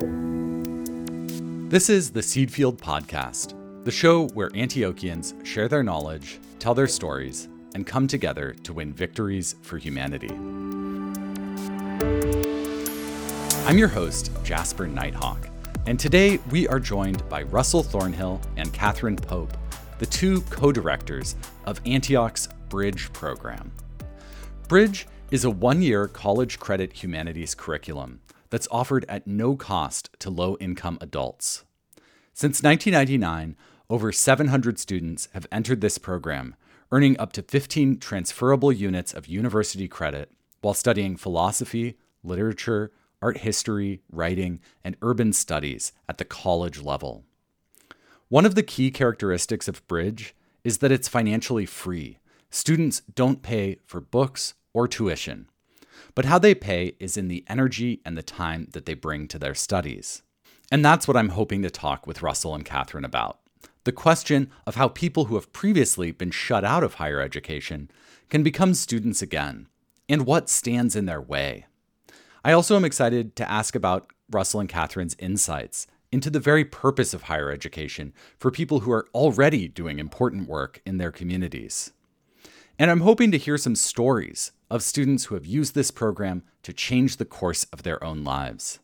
This is the Seedfield Podcast, the show where Antiochians share their knowledge, tell their stories, and come together to win victories for humanity. I'm your host, Jasper Nighthawk, and today we are joined by Russell Thornhill and Kathryn Pope, the two co directors of Antioch's Bridge program. Bridge is a one year college credit humanities curriculum that's offered at no cost to low income adults. Since 1999, over 700 students have entered this program, earning up to 15 transferable units of university credit while studying philosophy, literature, art history, writing, and urban studies at the college level. One of the key characteristics of Bridge is that it's financially free. Students don't pay for books or tuition. But how they pay is in the energy and the time that they bring to their studies. And that's what I'm hoping to talk with Russell and Kathryn about the question of how people who have previously been shut out of higher education can become students again, and what stands in their way. I also am excited to ask about Russell and Kathryn's insights into the very purpose of higher education for people who are already doing important work in their communities. And I'm hoping to hear some stories of students who have used this program to change the course of their own lives.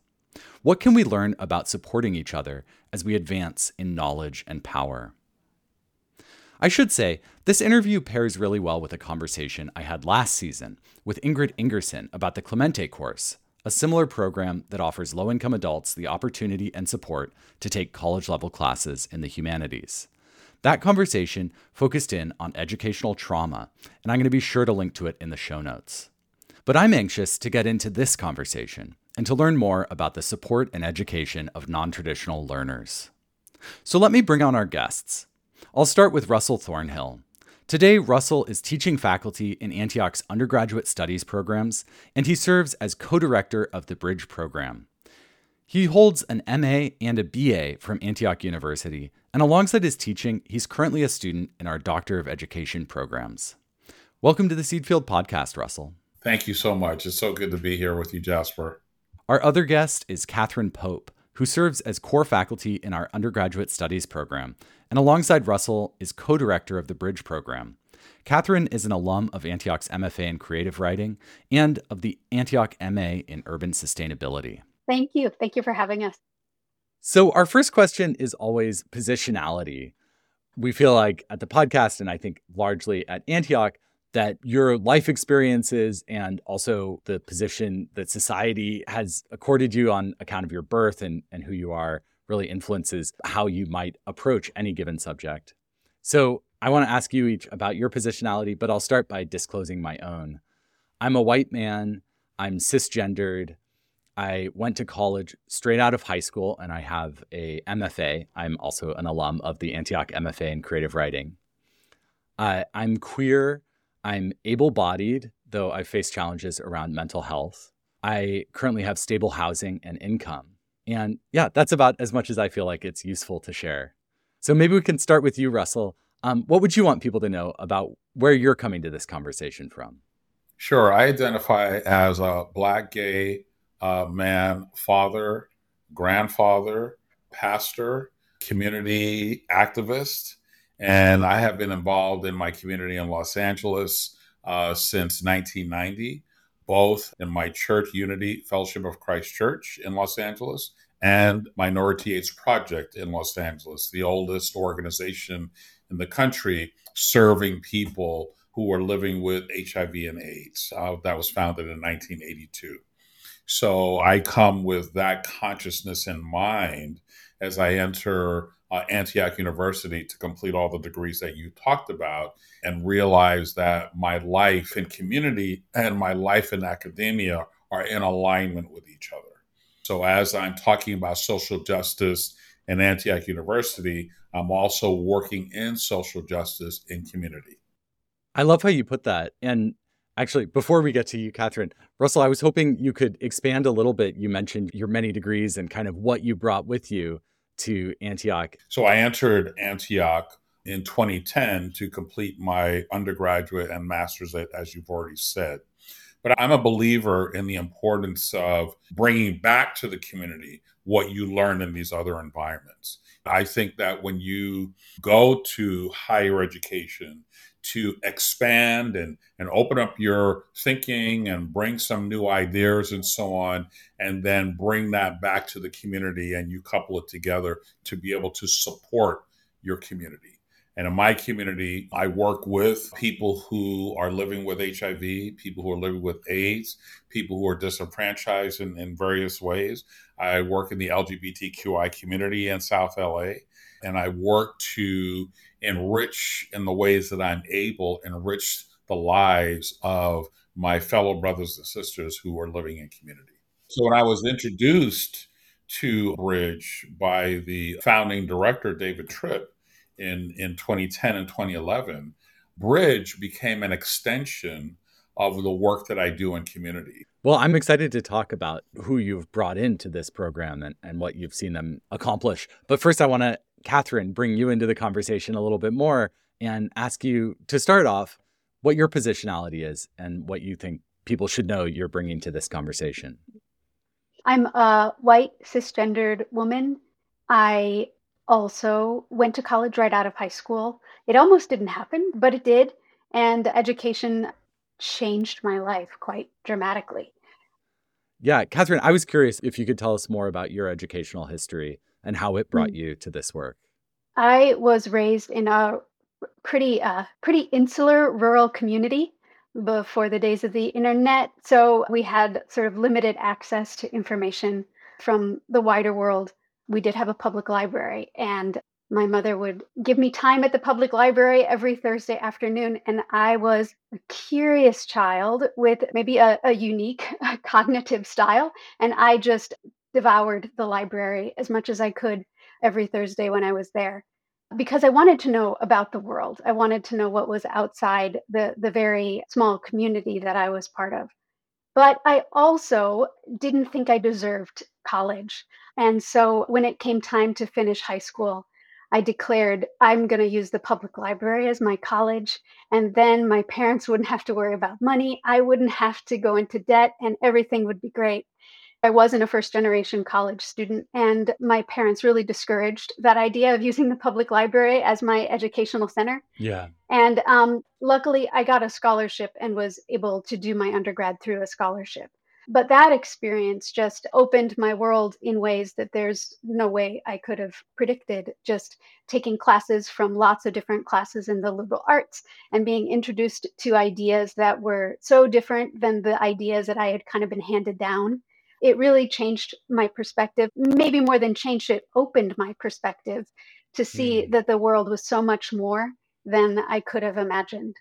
What can we learn about supporting each other as we advance in knowledge and power? I should say, this interview pairs really well with a conversation I had last season with Ingrid Ingerson about the Clemente course, a similar program that offers low income adults the opportunity and support to take college level classes in the humanities. That conversation focused in on educational trauma, and I'm going to be sure to link to it in the show notes. But I'm anxious to get into this conversation and to learn more about the support and education of non traditional learners. So let me bring on our guests. I'll start with Russell Thornhill. Today, Russell is teaching faculty in Antioch's undergraduate studies programs, and he serves as co director of the Bridge program. He holds an MA and a BA from Antioch University, and alongside his teaching, he's currently a student in our Doctor of Education programs. Welcome to the Seedfield podcast, Russell. Thank you so much. It's so good to be here with you, Jasper. Our other guest is Kathryn Pope, who serves as core faculty in our undergraduate studies program, and alongside Russell is co director of the Bridge program. Kathryn is an alum of Antioch's MFA in creative writing and of the Antioch MA in urban sustainability. Thank you. Thank you for having us. So, our first question is always positionality. We feel like at the podcast, and I think largely at Antioch, that your life experiences and also the position that society has accorded you on account of your birth and, and who you are really influences how you might approach any given subject. So, I want to ask you each about your positionality, but I'll start by disclosing my own. I'm a white man, I'm cisgendered, I went to college straight out of high school and I have a MFA. I'm also an alum of the Antioch MFA in creative writing. Uh, I'm queer. I'm able bodied, though I face challenges around mental health. I currently have stable housing and income. And yeah, that's about as much as I feel like it's useful to share. So maybe we can start with you, Russell. Um, what would you want people to know about where you're coming to this conversation from? Sure. I identify as a Black, gay, uh, man, father, grandfather, pastor, community activist. And I have been involved in my community in Los Angeles uh, since 1990, both in my church, Unity Fellowship of Christ Church in Los Angeles, and Minority AIDS Project in Los Angeles, the oldest organization in the country serving people who are living with HIV and AIDS. Uh, that was founded in 1982. So I come with that consciousness in mind as I enter uh, Antioch University to complete all the degrees that you talked about and realize that my life in community and my life in academia are in alignment with each other. So as I'm talking about social justice in Antioch University, I'm also working in social justice in community. I love how you put that. And Actually, before we get to you, Kathryn, Russell, I was hoping you could expand a little bit. You mentioned your many degrees and kind of what you brought with you to Antioch. So I entered Antioch in 2010 to complete my undergraduate and master's, as you've already said. But I'm a believer in the importance of bringing back to the community what you learn in these other environments. I think that when you go to higher education to expand and, and open up your thinking and bring some new ideas and so on, and then bring that back to the community and you couple it together to be able to support your community. And in my community, I work with people who are living with HIV, people who are living with AIDS, people who are disenfranchised in, in various ways. I work in the LGBTQI community in South LA, and I work to enrich in the ways that I'm able, enrich the lives of my fellow brothers and sisters who are living in community. So when I was introduced to Bridge by the founding director, David Tripp, in, in 2010 and 2011, Bridge became an extension of the work that I do in community. Well, I'm excited to talk about who you've brought into this program and, and what you've seen them accomplish. But first, I want to, Kathryn, bring you into the conversation a little bit more and ask you to start off what your positionality is and what you think people should know you're bringing to this conversation. I'm a white cisgendered woman. I also went to college right out of high school. It almost didn't happen, but it did. And education changed my life quite dramatically. Yeah, Kathryn, I was curious if you could tell us more about your educational history and how it brought mm. you to this work. I was raised in a pretty uh, pretty insular rural community before the days of the internet, so we had sort of limited access to information from the wider world we did have a public library and my mother would give me time at the public library every Thursday afternoon. And I was a curious child with maybe a, a unique cognitive style. And I just devoured the library as much as I could every Thursday when I was there oh. because I wanted to know about the world. I wanted to know what was outside the, the very small community that I was part of. But I also didn't think I deserved college. And so when it came time to finish high school, I declared I'm going to use the public library as my college. And then my parents wouldn't have to worry about money. I wouldn't have to go into debt and everything would be great. I wasn't a first generation college student, and my parents really discouraged that idea of using the public library as my educational center. Yeah. And um, luckily, I got a scholarship and was able to do my undergrad through a scholarship. But that experience just opened my world in ways that there's no way I could have predicted. Just taking classes from lots of different classes in the liberal arts and being introduced to ideas that were so different than the ideas that I had kind of been handed down it really changed my perspective. Maybe more than changed it, opened my perspective to see mm. that the world was so much more than I could have imagined.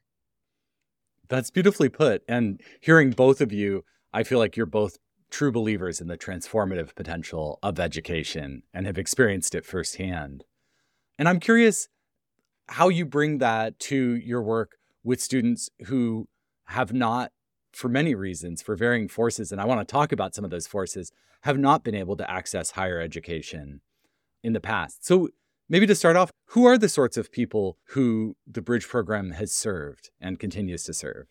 That's beautifully put. And hearing both of you, I feel like you're both true believers in the transformative potential of education and have experienced it firsthand. And I'm curious how you bring that to your work with students who have not for many reasons, for varying forces, and I want to talk about some of those forces, have not been able to access higher education in the past. So, maybe to start off, who are the sorts of people who the Bridge program has served and continues to serve?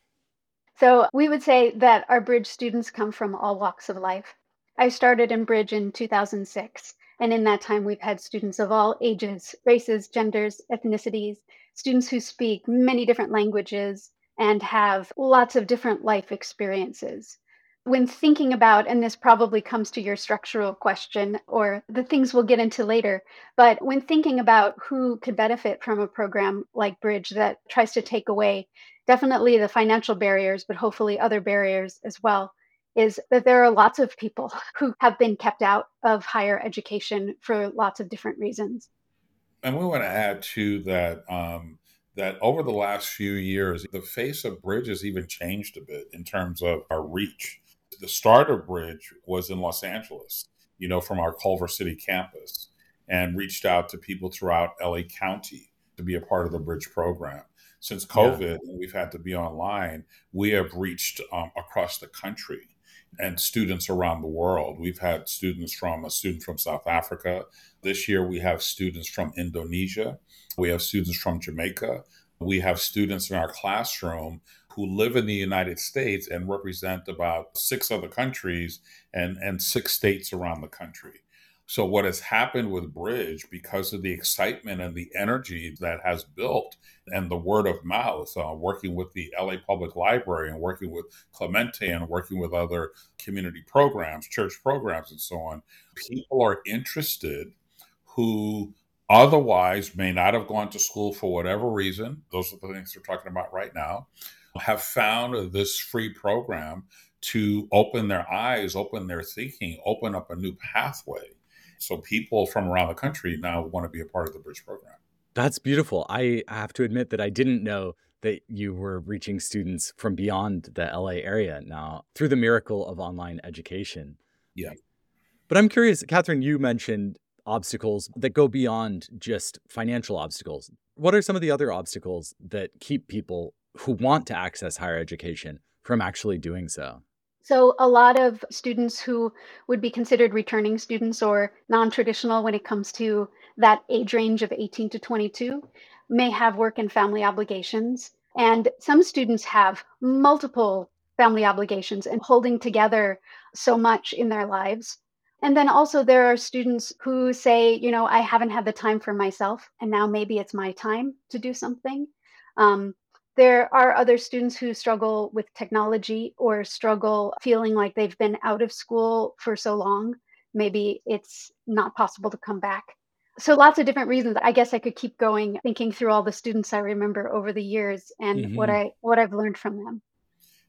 So, we would say that our Bridge students come from all walks of life. I started in Bridge in 2006, and in that time, we've had students of all ages, races, genders, ethnicities, students who speak many different languages, and have lots of different life experiences. When thinking about, and this probably comes to your structural question or the things we'll get into later, but when thinking about who could benefit from a program like Bridge that tries to take away definitely the financial barriers, but hopefully other barriers as well, is that there are lots of people who have been kept out of higher education for lots of different reasons. And we want to add to that um, that over the last few years, the face of Bridge has even changed a bit in terms of our reach. The start of Bridge was in Los Angeles, you know, from our Culver City campus, and reached out to people throughout LA County to be a part of the Bridge program. Since COVID, yeah. we've had to be online, we have reached um, across the country and students around the world. We've had students from a student from South Africa. This year, we have students from Indonesia. We have students from Jamaica. We have students in our classroom who live in the United States and represent about six other countries and, and six states around the country. So, what has happened with Bridge, because of the excitement and the energy that has built and the word of mouth, uh, working with the LA Public Library and working with Clemente and working with other community programs, church programs, and so on, people are interested who otherwise may not have gone to school for whatever reason. Those are the things we're talking about right now. Have found this free program to open their eyes, open their thinking, open up a new pathway so people from around the country now want to be a part of the Bridge program. That's beautiful. I have to admit that I didn't know that you were reaching students from beyond the LA area now through the miracle of online education. Yeah. But I'm curious, Kathryn, you mentioned obstacles that go beyond just financial obstacles. What are some of the other obstacles that keep people who want to access higher education from actually doing so? So, a lot of students who would be considered returning students or non traditional when it comes to that age range of 18 to 22 may have work and family obligations. And some students have multiple family obligations and holding together so much in their lives. And then also, there are students who say, you know, I haven't had the time for myself, and now maybe it's my time to do something. Um, there are other students who struggle with technology or struggle feeling like they've been out of school for so long. Maybe it's not possible to come back. So, lots of different reasons. I guess I could keep going thinking through all the students I remember over the years and mm-hmm. what I what I've learned from them.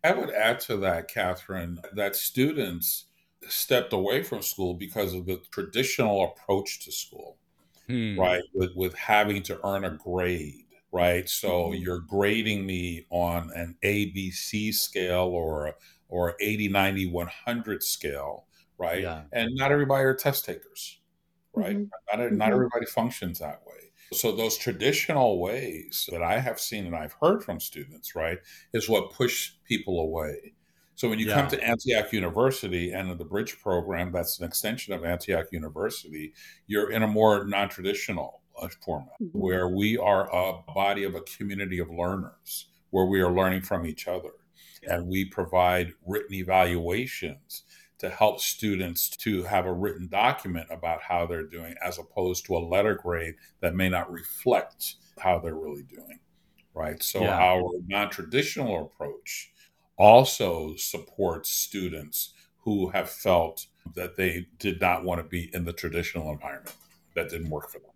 I would add to that, Kathryn, that students stepped away from school because of the traditional approach to school, hmm. right? With, with having to earn a grade right? So mm-hmm. you're grading me on an ABC scale or or 80, 90, 100 scale, right? Yeah. And not everybody are test takers, right? Mm-hmm. Not, not mm-hmm. everybody functions that way. So those traditional ways that I have seen and I've heard from students, right, is what push people away. So when you yeah. come to Antioch University and the Bridge program, that's an extension of Antioch University, you're in a more non-traditional format mm-hmm. where we are a body of a community of learners, where we are learning from each other. And we provide written evaluations to help students to have a written document about how they're doing, as opposed to a letter grade that may not reflect how they're really doing. Right. So, yeah. our non traditional approach also supports students who have felt that they did not want to be in the traditional environment that didn't work for them.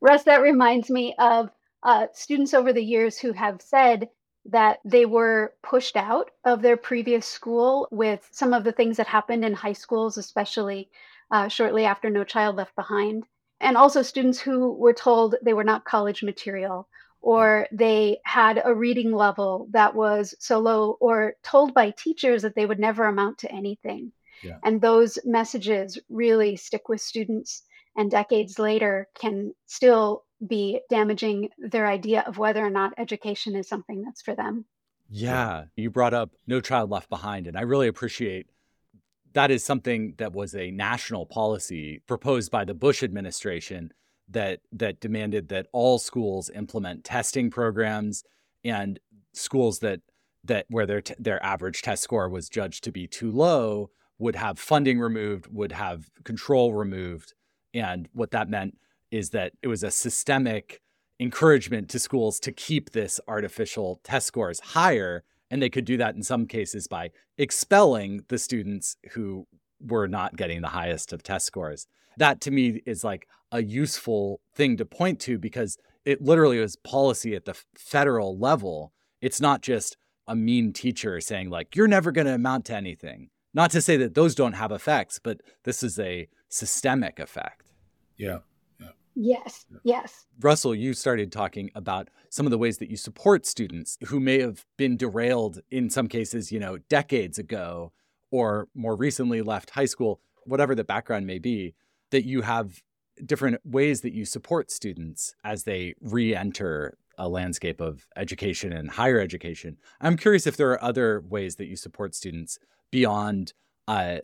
Russ, that reminds me of uh, students over the years who have said that they were pushed out of their previous school with some of the things that happened in high schools, especially uh, shortly after No Child Left Behind. And also students who were told they were not college material or they had a reading level that was so low or told by teachers that they would never amount to anything. Yeah. And those messages really stick with students and decades later can still be damaging their idea of whether or not education is something that's for them. Yeah, you brought up No Child Left Behind, and I really appreciate that is something that was a national policy proposed by the Bush administration that that demanded that all schools implement testing programs and schools that that where their t- their average test score was judged to be too low would have funding removed, would have control removed, and what that meant is that it was a systemic encouragement to schools to keep this artificial test scores higher. And they could do that in some cases by expelling the students who were not getting the highest of test scores. That to me is like a useful thing to point to because it literally was policy at the federal level. It's not just a mean teacher saying, like, you're never going to amount to anything. Not to say that those don't have effects, but this is a systemic effect. Yeah. yeah. Yes, yes. Russell, you started talking about some of the ways that you support students who may have been derailed in some cases, you know, decades ago or more recently left high school, whatever the background may be, that you have different ways that you support students as they re-enter a landscape of education and higher education. I'm curious if there are other ways that you support students beyond uh,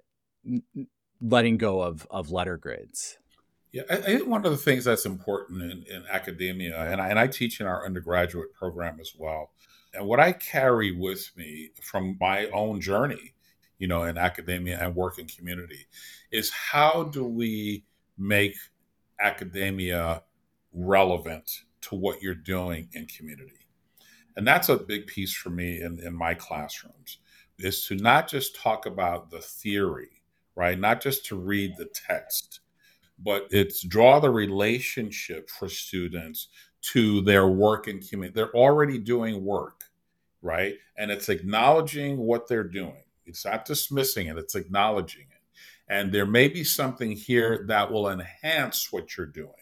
letting go of of letter grades. Yeah, I, think one of the things that's important in, in academia, and I, and I teach in our undergraduate program as well, And what I carry with me from my own journey, you know, in academia and working community is how do we make academia relevant to what you're doing in community? And that's a big piece for me in, in my classrooms is to not just talk about the theory, right? Not just to read the text, but it's draw the relationship for students to their work in community. They're already doing work, right? And it's acknowledging what they're doing. It's not dismissing it, it's acknowledging it. And there may be something here that will enhance what you're doing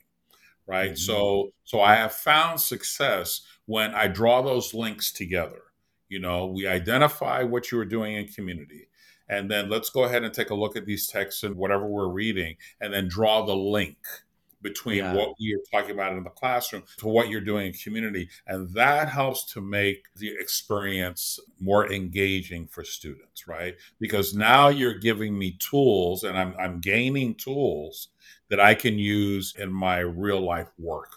right? Mm-hmm. So so I have found success when I draw those links together. You know, we identify what you are doing in community. And then let's go ahead and take a look at these texts and whatever we're reading, and then draw the link between yeah. what are talking about in the classroom to what you're doing in community. And that helps to make the experience more engaging for students, right? Because now you're giving me tools and I'm, I'm gaining tools that I can use in my real life work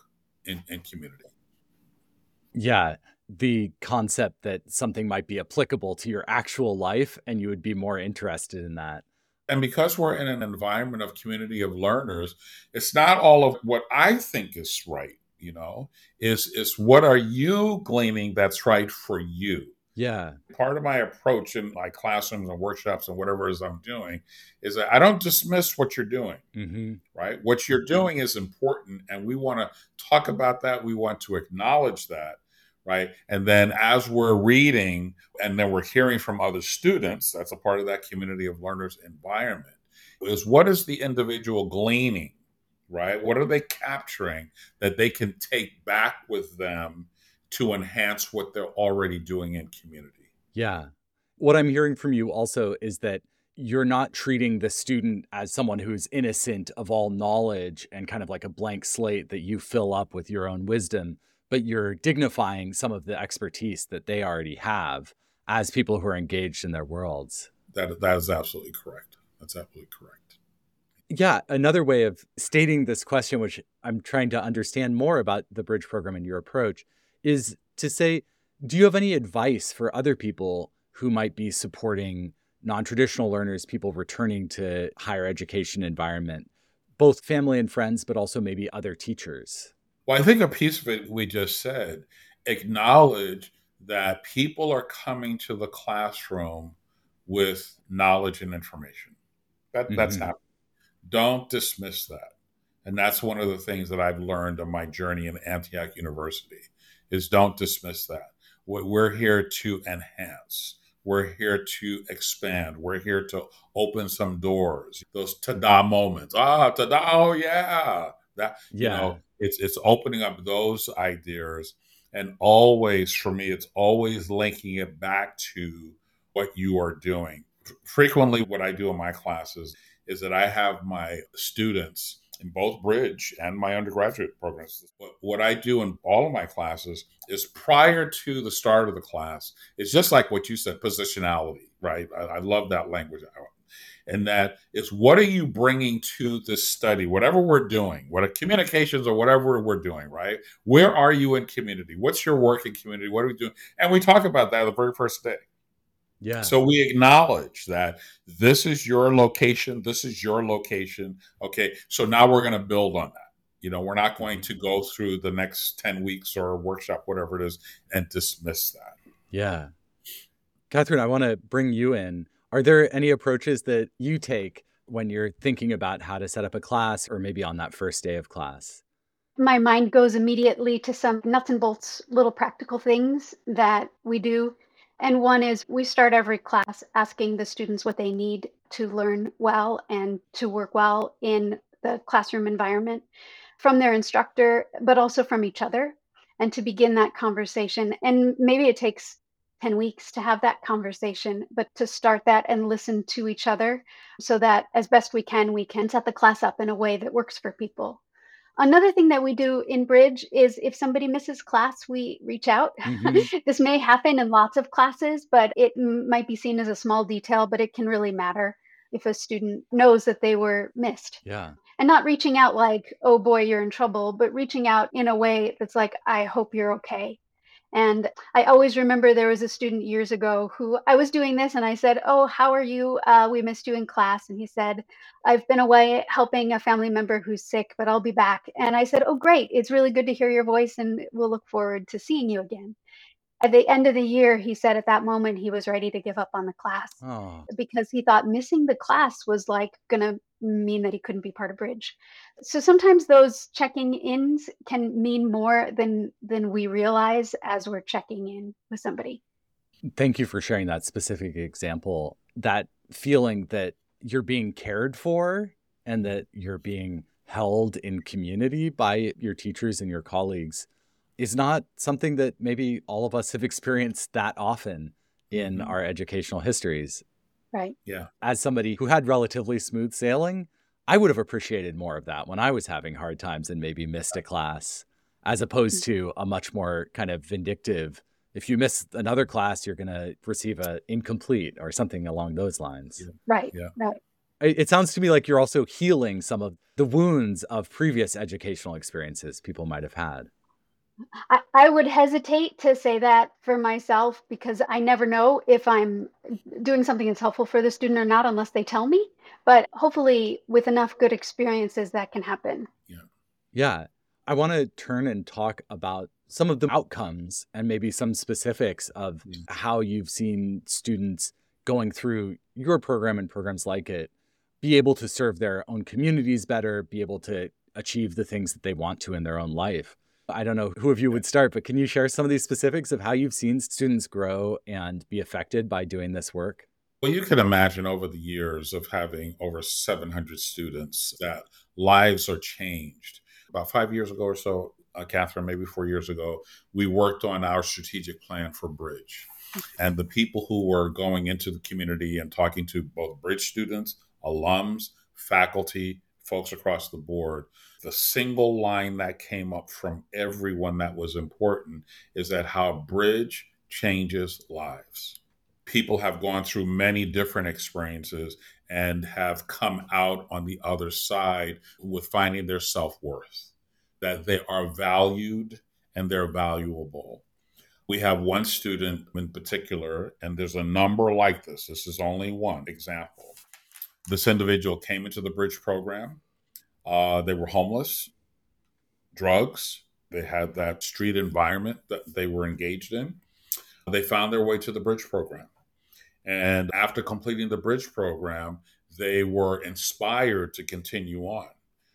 in, in community. Yeah. The concept that something might be applicable to your actual life and you would be more interested in that. And because we're in an environment of community of learners, it's not all of what I think is right, you know, is is what are you gleaning that's right for you? Yeah. Part of my approach in my classrooms and workshops and whatever it is I'm doing is that I don't dismiss what you're doing, mm-hmm. right? What you're doing is important, and we want to talk about that. We want to acknowledge that, right? And then as we're reading and then we're hearing from other students, that's a part of that community of learners environment, is what is the individual gleaning, right? What are they capturing that they can take back with them to enhance what they're already doing in community? Yeah. What I'm hearing from you also is that you're not treating the student as someone who's innocent of all knowledge and kind of like a blank slate that you fill up with your own wisdom but you're dignifying some of the expertise that they already have as people who are engaged in their worlds. That that is absolutely correct. That's absolutely correct. Yeah, another way of stating this question, which I'm trying to understand more about the bridge program and your approach, is to say, do you have any advice for other people who might be supporting non-traditional learners, people returning to higher education environment, both family and friends, but also maybe other teachers? Well, I think a piece of it we just said acknowledge that people are coming to the classroom with knowledge and information. That mm-hmm. that's happening. Don't dismiss that. And that's one of the things that I've learned on my journey in Antioch University is don't dismiss that. We're here to enhance. We're here to expand. We're here to open some doors. Those ta-da moments. Ah, ta-da, oh yeah. That yeah. you know, it's it's opening up those ideas and always for me it's always linking it back to what you are doing. Frequently what i do in my classes is that i have my students in both bridge and my undergraduate programs. What i do in all of my classes is prior to the start of the class it's just like what you said positionality right? I, I love that language and that is what are you bringing to this study? Whatever we're doing what a communications or whatever we're doing right? Where are you in community? What's your work in community? What are we doing? And we talk about that the very first day. Yeah. So we acknowledge that this is your location this is your location okay? So now we're going to build on that. You know we're not going mm-hmm. to go through the next 10 weeks or workshop whatever it is and dismiss that. Yeah. Kathryn i want to bring you in are there any approaches that you take when you're thinking about how to set up a class or maybe on that first day of class? My mind goes immediately to some nuts and bolts little practical things that we do. And one is we start every class asking the students what they need to learn well and to work well in the classroom environment from their instructor, but also from each other, and to begin that conversation. And maybe it takes 10 weeks to have that conversation, but to start that and listen to each other so that as best we can, we can set the class up in a way that works for people. Another thing that we do in Bridge is if somebody misses class, we reach out. Mm-hmm. this may happen in lots of classes, but it m- might be seen as a small detail, but it can really matter if a student knows that they were missed. Yeah. And not reaching out like, oh boy, you're in trouble, but reaching out in a way that's like, I hope you're okay And I always remember there was a student years ago who I was doing this and I said, Oh, how are you? Uh, we missed you in class. And he said, I've been away helping a family member who's sick, but I'll be back. And I said, Oh, great. It's really good to hear your voice and we'll look forward to seeing you again at the end of the year, he said at that moment he was ready to give up on the class Oh, because he thought missing the class was like going to mean that he couldn't be part of bridge. So sometimes those checking ins can mean more than than we realize as we're checking in with somebody. thank you for sharing that specific example. That feeling that you're being cared for and that you're being held in community by your teachers and your colleagues is not something that maybe all of us have experienced that often in Mhm. our educational histories. Right. Yeah. As somebody who had relatively smooth sailing, I would have appreciated more of that when I was having hard times and maybe missed a class, as opposed to a much more kind of vindictive. If you miss another class, you're going to receive a incomplete or something along those lines. Yeah. Right. Yeah. Right. It it sounds to me like you're also healing some of the wounds of previous educational experiences people might have had. I, I would hesitate to say that for myself because I never know if I'm doing something that's helpful for the student or not unless they tell me. But hopefully, with enough good experiences, that can happen. Yeah. Yeah. I want to turn and talk about some of the outcomes and maybe some specifics of Mm. how you've seen students going through your program and programs like it be able to serve their own communities better, be able to achieve the things that they want to in their own life. I don't know who of you would start, but can you share some of these specifics of how you've seen students grow and be affected by doing this work? Well, you can imagine over the years of having over 700 students that lives are changed. About five years ago or so, uh, Kathryn, maybe four years ago, we worked on our strategic plan for Bridge. And the people who were going into the community and talking to both Bridge students, alums, faculty, folks across the board, the single line that came up from everyone that was important is that how Bridge changes lives people have gone through many different experiences and have come out on the other side with finding their self worth, that they are valued and they're valuable. We have one student in particular, and there's a number like this. This is only one example. This individual came into the Bridge program. Uh, they were homeless, drugs, they had that street environment that they were engaged in. They found their way to the Bridge program. And after completing the Bridge program, they were inspired to continue on.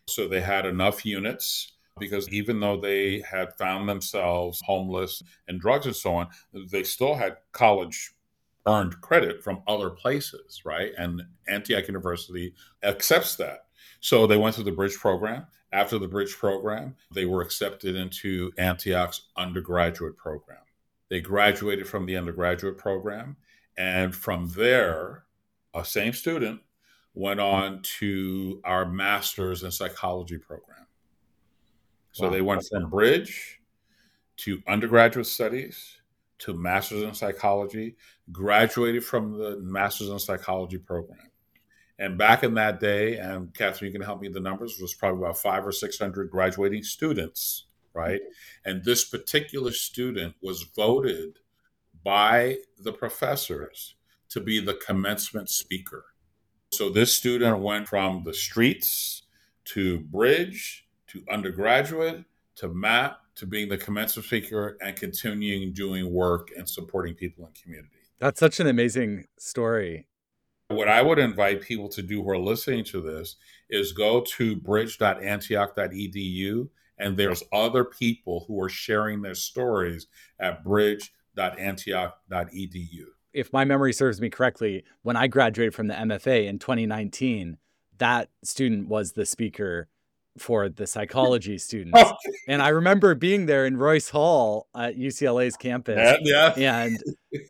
So they had enough units because even though they had found themselves homeless and drugs and so on, they still had college earned credit from other places, right? And Antioch University accepts that. So they went through the Bridge program. After the Bridge program, they were accepted into Antioch's undergraduate program. They graduated from the undergraduate program. And from there, a same student went on to our master's in psychology program. So Wow. they went from Bridge to undergraduate studies to master's in psychology, graduated from the master's in psychology program. And back in that day, and Kathryn, you can help me with the numbers, was probably about five or 600 graduating students, right? And this particular student was voted by the professors to be the commencement speaker. So this student went from the streets to bridge to undergraduate to MAP to being the commencement speaker and continuing doing work and supporting people in community. That's such an amazing story. What I would invite people to do who are listening to this is go to bridge.antioch.edu and there's other people who are sharing their stories at bridge.antioch.edu. If my memory serves me correctly, when I graduated from the MFA in 2019, that student was the speaker for the psychology students. Oh, And I remember being there in Royce Hall at UCLA's campus. yeah, yeah. And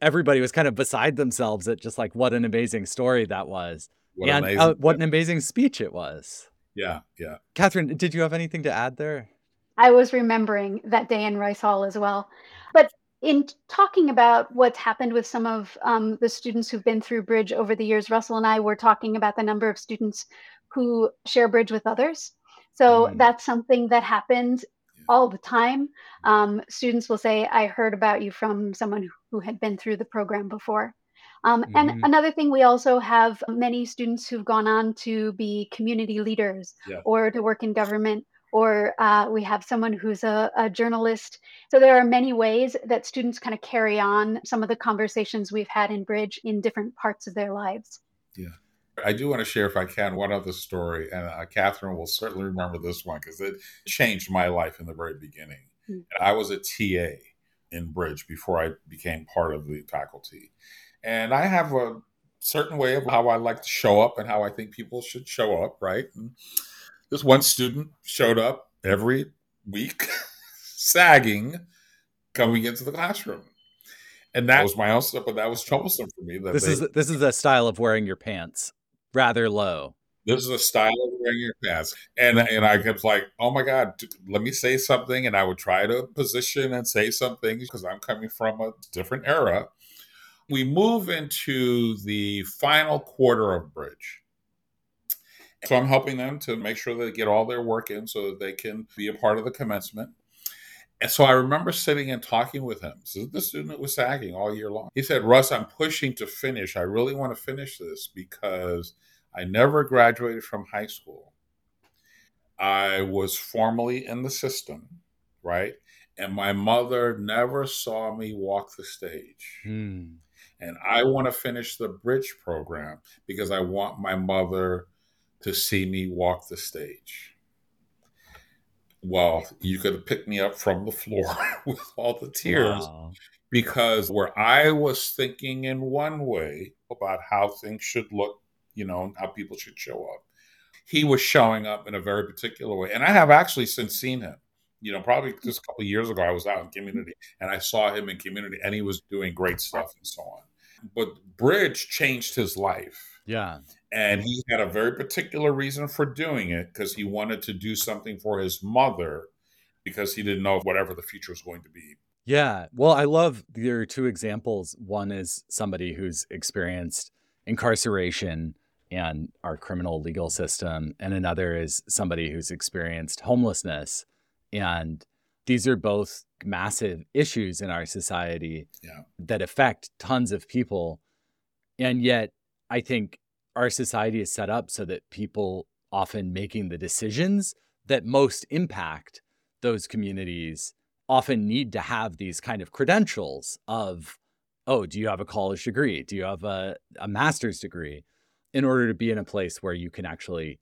everybody was kind of beside themselves at just like what an amazing story that was. What and amazing. uh, what an amazing speech it was. yeah, yeah. Kathryn, did you have anything to add there? I was remembering that day in Royce Hall as well. But in talking about what's happened with some of um, the students who've been through Bridge over the years, Russell and I were talking about the number of students who share Bridge with others. So Mm. that's something that happened all the time. Um, students will say, I heard about you from someone who had been through the program before. Um, and hmm another thing, we also have many students who've gone on to be community leaders Yeah. or to work in government, or uh, we have someone who's a, a journalist. So there are many ways that students kind of carry on some of the conversations we've had in Bridge in different parts of their lives. Yeah. I do want to share, if I can, one other story. And uh, Kathryn will certainly remember this one because it changed my life in the very beginning. Mm. I was a TA in Bridge before I became part of the faculty. And I have a certain way of how I like to show up and how I think people should show up, right? And this one student showed up every week, sagging, coming into the classroom. And that was my own stuff, but that was troublesome for me. That This they, is this is the style of wearing your pants rather low. this is a style of wearing your pants. And and I kept like, oh my God, let me say something. And I would try to position and say something because I'm coming from a different era. We move into the final quarter of bridge. So I'm helping them to make sure they get all their work in so that they can be a part of the commencement. And so I remember sitting and talking with him. So the student was sagging all year long. He said, Russ, I'm pushing to finish. I really want to finish this because I never graduated from high school. I was formally in the system, right? And my mother never saw me walk the stage. Hmm. And I want to finish the bridge program because I want my mother to see me walk the stage. Well, you could have picked me up from the floor with all the tears Wow. because where I was thinking in one way about how things should look, you know, how people should show up, he was showing up in a very particular way. And I have actually since seen him. You know, probably just a couple of years ago, I was out in community and I saw him in community and he was doing great stuff and so on. But Bridge changed his life. Yeah. And he had a very particular reason for doing it because he wanted to do something for his mother because he didn't know whatever the future was going to be. Yeah. Well, I love your two examples. One is somebody who's experienced incarceration and our criminal legal system, and another is somebody who's experienced homelessness. And these are both massive issues in our society Yeah. that affect tons of people. And yet, I think our society is set up so that people often making the decisions that most impact those communities often need to have these kind of credentials of oh do you have a college degree? Do you have a, a master's degree? in order to be in a place where you can actually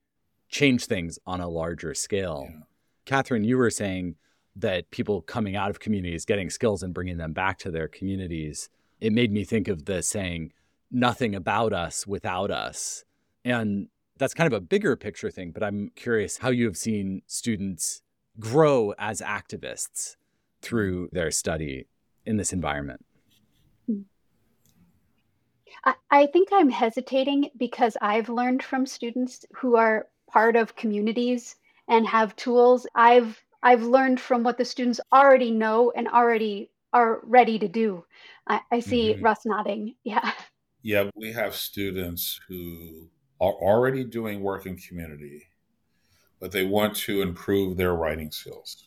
change things on a larger scale. Yeah. kathryn you were saying that people coming out of communities getting skills and bringing them back to their communities it made me think of the saying nothing about us without us and that's kind of a bigger picture thing but i'm curious how you have seen students grow as activists through their study in this environment. I, I think I'm hesitating because I've learned from students who are part of communities and have tools. I've I've learned from what the students already know and already are ready to do. I, I see Mhm. Russ nodding. Yeah. Yeah, we have students who are already doing work in community, but they want to improve their writing skills.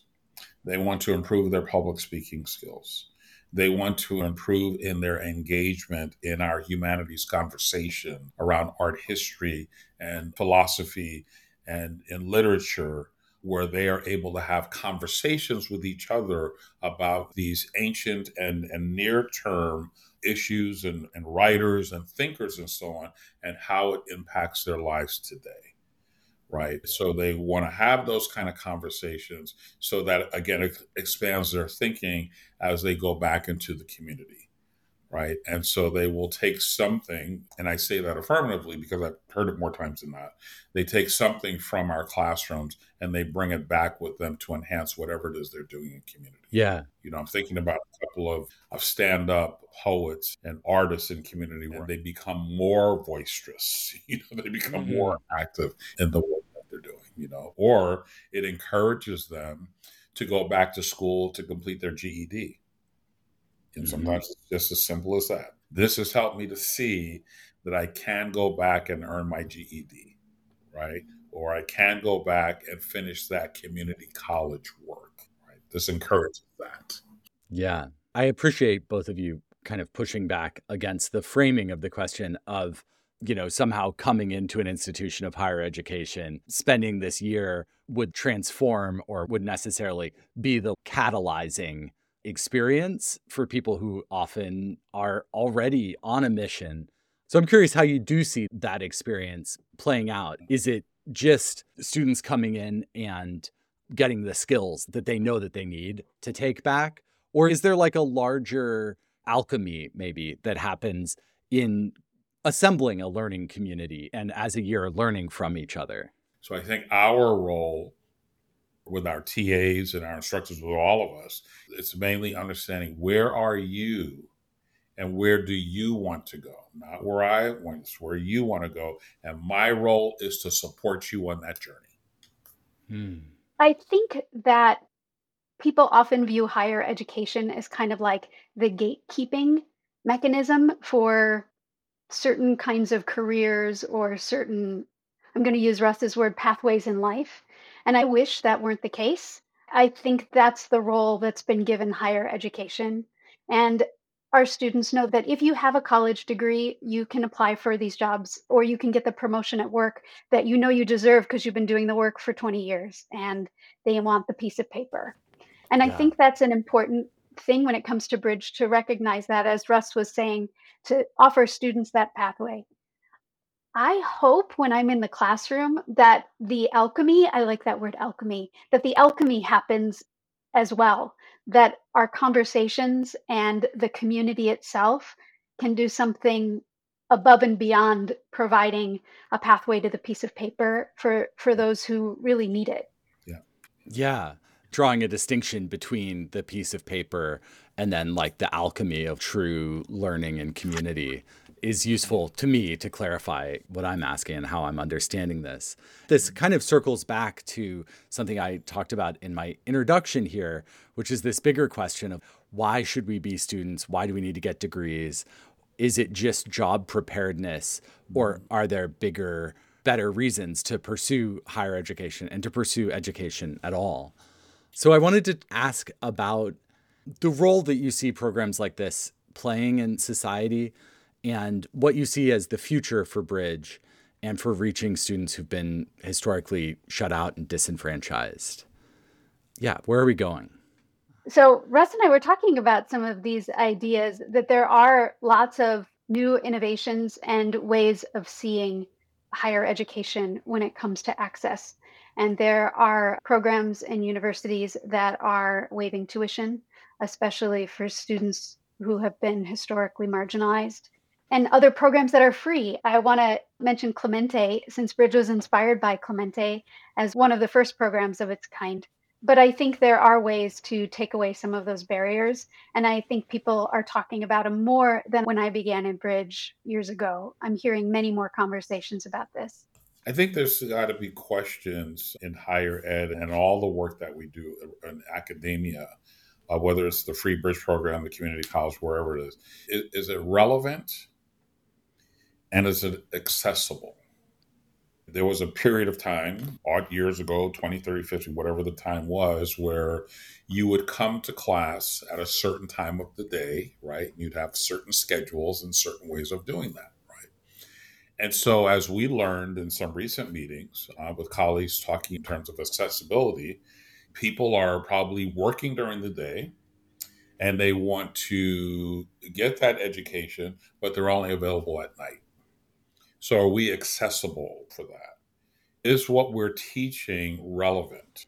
They want to improve their public speaking skills. They want to improve in their engagement in our humanities conversation around art history and philosophy and in literature, where they are able to have conversations with each other about these ancient and, and near term issues and, and writers and thinkers and so on, and how it impacts their lives today right? So they want to have those kind of conversations so that, again, it expands their thinking as they go back into the community, right? And so they will take something, and I say that affirmatively because I've heard it more times than not. They take something from our classrooms and they bring it back with them to enhance whatever it is they're doing in community. Yeah. You know, I'm thinking about a couple of, of stand up poets and artists in community where they become more boisterous, you know, they become Mhm. more active in the work that they're doing, you know, or it encourages them to go back to school to complete their GED. And Mhm. sometimes it's just as simple as that. This has helped me to see that I can go back and earn my GED, right? Or I can go back and finish that community college work. Right? this encourages that. Yeah. I appreciate both of you kind of pushing back against the framing of the question of, you know, somehow coming into an institution of higher education, spending this year would transform or would necessarily be the catalyzing experience for people who often are already on a mission. So I'm curious how you do see that experience playing out. Is it just students coming in and getting the skills that they know that they need to take back? Or is there like a larger alchemy, maybe, that happens in assembling a learning community and as a year learning from each other? So I think our role with our TAs and our instructors, with all of us, it's mainly understanding where are you and where do you want to go? Not where I want, it's where you want to go. And my role is to support you on that journey. Hmm. I think that people often view higher education as kind of like the gatekeeping mechanism for certain kinds of careers or certain, I'm going to use Russ's word, pathways in life. And I wish that weren't the case. I think that's the role that's been given higher education. And our students know that if you have a college degree, you can apply for these jobs or you can get the promotion at work that you know you deserve because you've been doing the work for 20 years and they want the piece of paper. And I think that's an important thing when it comes to bridge to recognize that, as Russ was saying, to offer students that pathway. I hope when I'm in the classroom that the alchemy, I like that word alchemy, that the alchemy happens as well, that our conversations and the community itself can do something above and beyond providing a pathway to the piece of paper for for those who really need it. Yeah. Yeah drawing a distinction between the piece of paper and then like the alchemy of true learning and community is useful to me to clarify what I'm asking and how I'm understanding this. This kind of circles back to something I talked about in my introduction here, which is this bigger question of why should we be students? Why do we need to get degrees? Is it just job preparedness or are there bigger, better reasons to pursue higher education and to pursue education at all? So I wanted to ask about the role that you see programs like this playing in society and what you see as the future for Bridge and for reaching students who've been historically shut out and disenfranchised. Yeah, where are we going? So, Russ and I were talking about some of these ideas that there are lots of new innovations and ways of seeing higher education when it comes to access. And there are programs and universities that are waiving tuition, especially for students who have been historically marginalized, and other programs that are free. I want to mention Clemente, since Bridge was inspired by Clemente as one of the first programs of its kind. But I think there are ways to take away some of those barriers. And I think people are talking about them more than when I began in Bridge years ago. I'm hearing many more conversations about this. I think there's got to be questions in higher ed and all the work that we do in academia, uh, whether it's the free bridge program, the community college, wherever it is. Is, is it relevant and is it accessible? There was a period of time, odd years ago, 20, 30, 50, whatever the time was, where you would come to class at a certain time of the day, right? You'd have certain schedules and certain ways of doing that right? and so, as we learned in some recent meetings uh, with colleagues talking in terms of accessibility, people are probably working during the day and they want to get that education, but they're only available at night. So, are we accessible for that? Is what we're teaching relevant?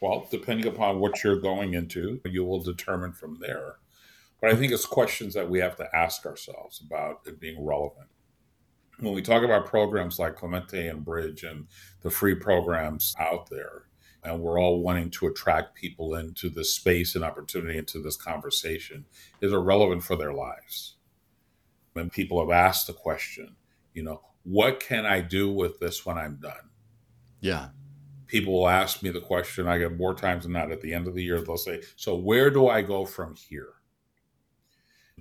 Well, depending upon what you're going into, you will determine from there. But I think it's questions that we have to ask ourselves about it being relevant when we talk about programs like Clemente and Bridge and the free programs out there, and we're all wanting to attract people into this space and opportunity into this conversation, is it relevant for their lives? When people have asked the question, you know, what can I do with this when I'm done? Yeah. People will ask me the question, I get more times than not at the end of the year, they'll say, So where do I go from here?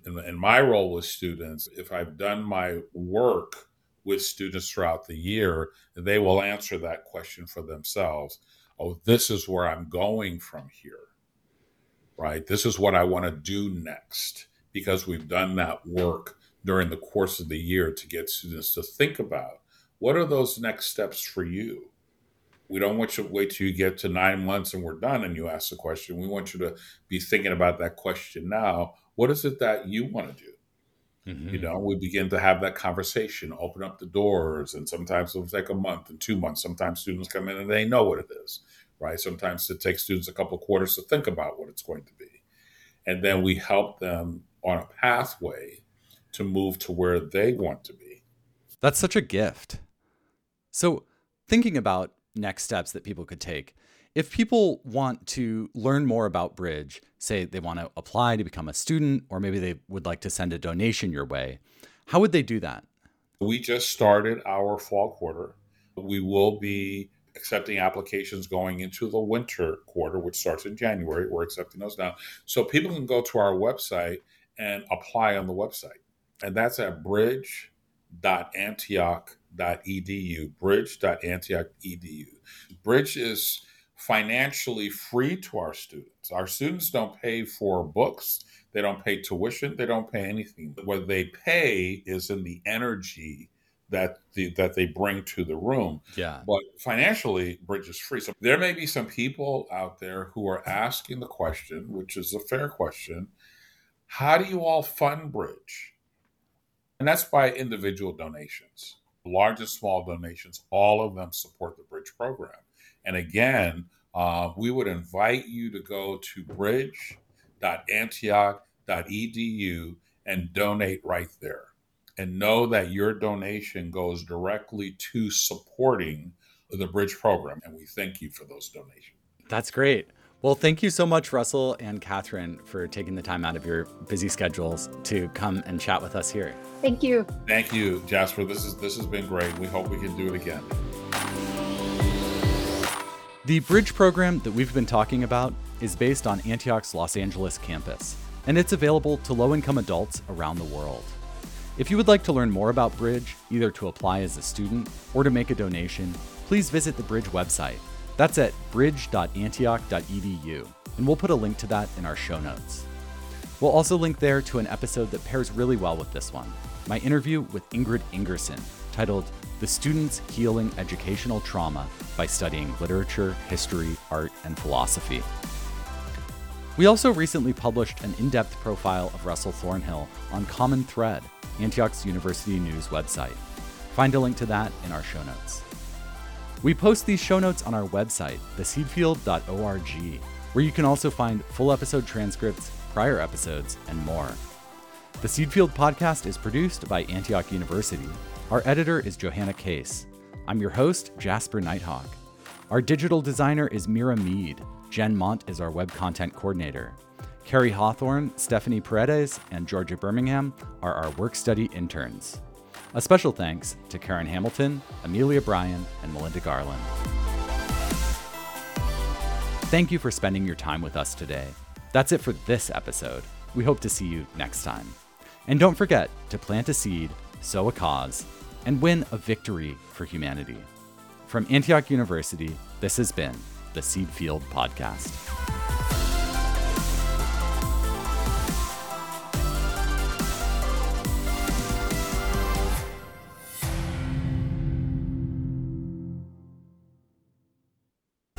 in, in my role with students, if I've done my work with students throughout the year, they will answer that question for themselves. Oh, this is where I'm going from here. right? This is what I want to do next because we've done that work during the course of the year to get students to think about what are those next steps for you? We don't want you to wait till you get to nine months and we're done and you ask the question. We want you to be thinking about that question now. What is it that you want to do? Mm-hmm. You know, we begin to have that conversation, open up the doors, and sometimes it'll take a month and two months. Sometimes students come in and they know what it is, right? Sometimes it takes students a couple quarters to think about what it's going to be. And then we help them on a pathway to move to where they want to be. That's such a gift. So, thinking about next steps that people could take, if people want to learn more about Bridge, say they want to apply to become a student, or maybe they would like to send a donation your way, how would they do that? We just started our fall quarter. We will be accepting applications going into the winter quarter, which starts in January. We're accepting those now. So people can go to our website and apply on the website. And that's at bridge.antioch.edu. Bridge.antioch.edu. Bridge is financially free to our students. Our students don't pay for books, they don't pay tuition, they don't pay anything. What they pay is in the energy that the, that they bring to the room. Yeah. But financially, Bridge is free. So there may be some people out there who are asking the question, which is a fair question, how do you all fund Bridge? And that's by individual donations, large and small donations, all of them support the Bridge program. And again, uh, we would invite you to go to bridge.antioch.edu and donate right there. And know that your donation goes directly to supporting the Bridge program. And we thank you for those donations. That's great. Well, thank you so much, Russell and Kathryn, for taking the time out of your busy schedules to come and chat with us here. Thank you. Thank you, Jasper. This is this has been great. We hope we can do it again. The bridge program that we've been talking about is based on Antioch's Los Angeles campus, and it's available to low income adults around the world. If you would like to learn more about Bridge, either to apply as a student or to make a donation, please visit the Bridge website that's at bridge.antioch.edu, and we'll put a link to that in our show notes. We'll also link there to an episode that pairs really well with this one my interview with Ingrid Ingerson, titled The Students Healing Educational Trauma by Studying Literature, History, Art, and Philosophy. We also recently published an in depth profile of Russell Thornhill on Common Thread, Antioch's University News website. Find a link to that in our show notes. We post these show notes on our website, theseedfield.org, where you can also find full episode transcripts, prior episodes, and more. The Seed Field podcast is produced by Antioch University. Our editor is Johanna Case. I'm your host, Jasper Nighthawk. Our digital designer is Mira Mead. Jen Mont is our web content coordinator. Carrie Hawthorn, Stefanie Paredes, and Georgia Bermingham are our work study interns. A special thanks to Karen Hamilton, Amelia Bryan, and Melinda Garland. Thank you for spending your time with us today. That's it for this episode. We hope to see you next time. And don't forget to plant a seed, sow a cause, and win a victory for humanity. From Antioch University, this has been the Seed Field Podcast.